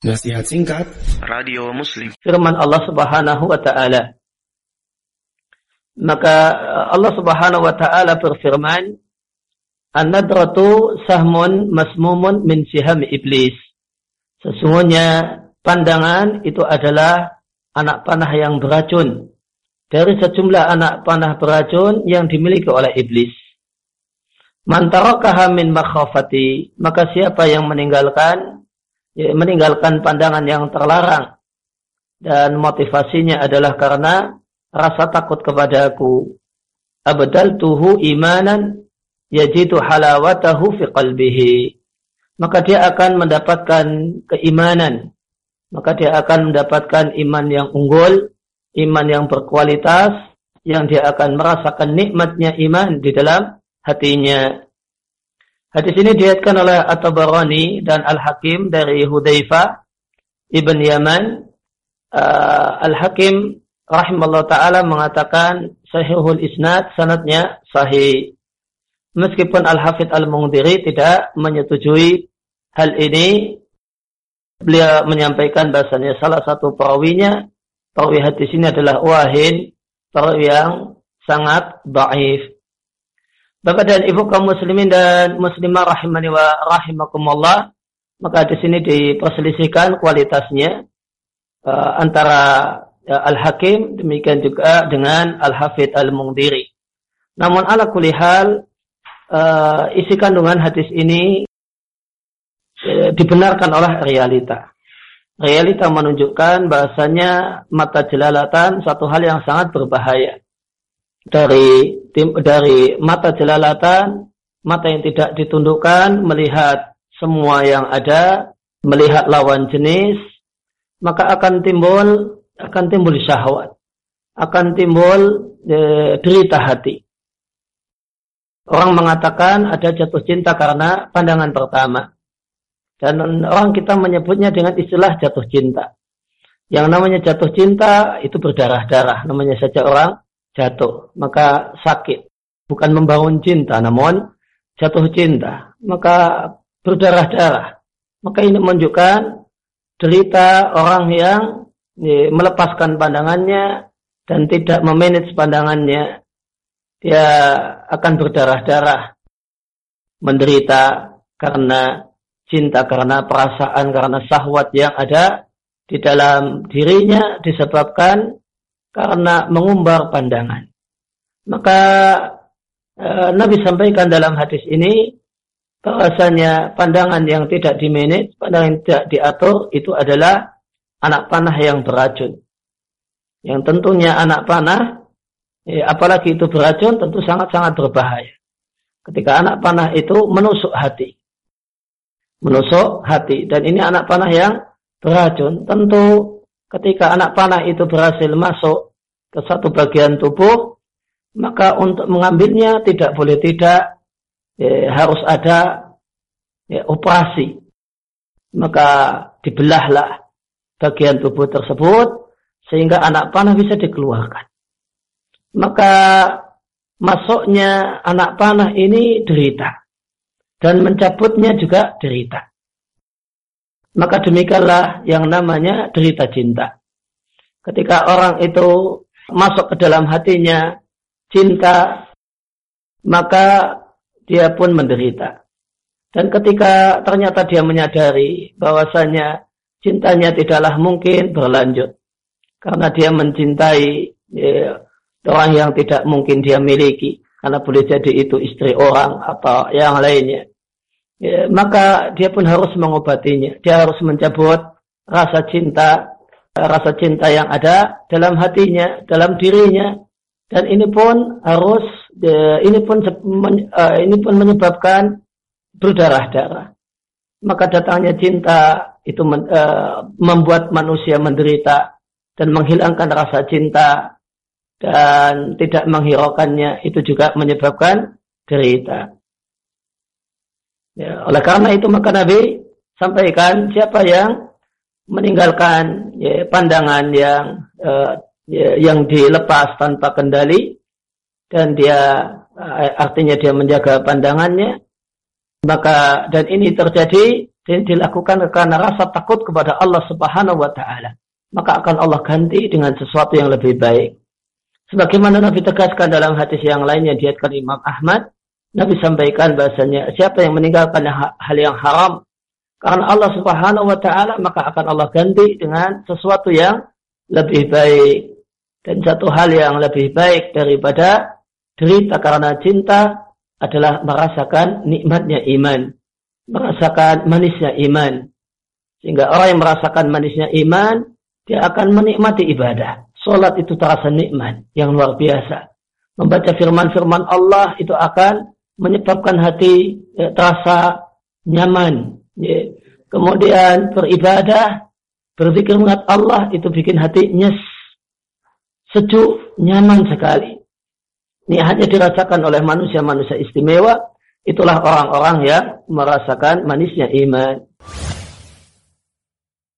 Nasihat singkat. Radio Muslim. Firman Allah subhanahu wa ta'ala. Maka Allah subhanahu wa ta'ala berfirman An-nadratu sahmun masmumun min siham iblis. Sesungguhnya pandangan itu adalah anak panah yang beracun dari sejumlah anak panah beracun yang dimiliki oleh iblis. Mantarakaha min makhafati, maka siapa yang meninggalkan meninggalkan pandangan yang terlarang dan motivasinya adalah karena rasa takut kepada aku. Abdal tuhu imanan yajidu halawatahu fi qalbihi. Maka dia akan mendapatkan keimanan. Maka dia akan mendapatkan iman yang unggul, iman yang berkualitas, yang dia akan merasakan nikmatnya iman di dalam hatinya. Hadis ini diatkan oleh At-Tabarani dan Al-Hakim dari Hudayfa Ibn Yaman. Uh, Al-Hakim rahimahullah ta'ala mengatakan sahihul isnad sanatnya sahih. Meskipun Al-Hafidh Al-Mungdiri tidak menyetujui hal ini, beliau menyampaikan bahasanya salah satu perawinya, perawi hadis ini adalah wahin, perawi yang sangat baif. Bapak dan Ibu kaum muslimin dan muslimah rahimani wa rahimakumullah, maka di sini diperselisihkan kualitasnya uh, antara uh, Al-Hakim demikian juga dengan Al-Hafidh Al-Mungdiri. Namun ala kulihal uh, isi kandungan hadis ini uh, dibenarkan oleh realita. Realita menunjukkan bahasanya mata jelalatan satu hal yang sangat berbahaya dari dari mata jelalatan, mata yang tidak ditundukkan, melihat semua yang ada, melihat lawan jenis, maka akan timbul akan timbul syahwat, akan timbul e, derita hati. Orang mengatakan ada jatuh cinta karena pandangan pertama. Dan orang kita menyebutnya dengan istilah jatuh cinta. Yang namanya jatuh cinta itu berdarah-darah. Namanya saja orang jatuh, maka sakit. Bukan membangun cinta, namun jatuh cinta. Maka berdarah-darah. Maka ini menunjukkan cerita orang yang ya, melepaskan pandangannya dan tidak memanage pandangannya. Dia akan berdarah-darah. Menderita karena cinta, karena perasaan, karena sahwat yang ada di dalam dirinya disebabkan karena mengumbar pandangan. Maka e, Nabi sampaikan dalam hadis ini bahwasanya pandangan yang tidak dimanage, pandangan yang tidak diatur itu adalah anak panah yang beracun. Yang tentunya anak panah, eh, apalagi itu beracun, tentu sangat-sangat berbahaya. Ketika anak panah itu menusuk hati. Menusuk hati. Dan ini anak panah yang beracun. Tentu ketika anak panah itu berhasil masuk ke satu bagian tubuh, maka untuk mengambilnya tidak boleh tidak ya, harus ada ya, operasi. Maka dibelahlah bagian tubuh tersebut sehingga anak panah bisa dikeluarkan. Maka masuknya anak panah ini derita dan mencabutnya juga derita. Maka demikianlah yang namanya derita cinta. Ketika orang itu masuk ke dalam hatinya cinta, maka dia pun menderita. Dan ketika ternyata dia menyadari bahwasanya cintanya tidaklah mungkin berlanjut. Karena dia mencintai ya, orang yang tidak mungkin dia miliki. Karena boleh jadi itu istri orang atau yang lainnya ya, maka dia pun harus mengobatinya. Dia harus mencabut rasa cinta, rasa cinta yang ada dalam hatinya, dalam dirinya. Dan ini pun harus, ya, ini pun uh, ini pun menyebabkan berdarah-darah. Maka datangnya cinta itu uh, membuat manusia menderita dan menghilangkan rasa cinta dan tidak menghiraukannya itu juga menyebabkan derita. Ya, oleh karena itu maka Nabi sampaikan siapa yang meninggalkan ya, pandangan yang uh, ya, yang dilepas tanpa kendali dan dia uh, artinya dia menjaga pandangannya maka dan ini terjadi dan dilakukan karena rasa takut kepada Allah Subhanahu wa taala, maka akan Allah ganti dengan sesuatu yang lebih baik. Sebagaimana Nabi tegaskan dalam hadis yang lainnya diatkan Imam Ahmad, Nabi sampaikan bahasanya siapa yang meninggalkan hal yang haram karena Allah Subhanahu wa taala maka akan Allah ganti dengan sesuatu yang lebih baik dan satu hal yang lebih baik daripada derita karena cinta adalah merasakan nikmatnya iman, merasakan manisnya iman. Sehingga orang yang merasakan manisnya iman, dia akan menikmati ibadah. Salat itu terasa nikmat yang luar biasa. Membaca firman-firman Allah itu akan menyebabkan hati ya, terasa nyaman. Ya. Kemudian beribadah, berzikir mengat Allah itu bikin hati nyes, sejuk, nyaman sekali. Ini hanya dirasakan oleh manusia-manusia istimewa. Itulah orang-orang yang merasakan manisnya iman.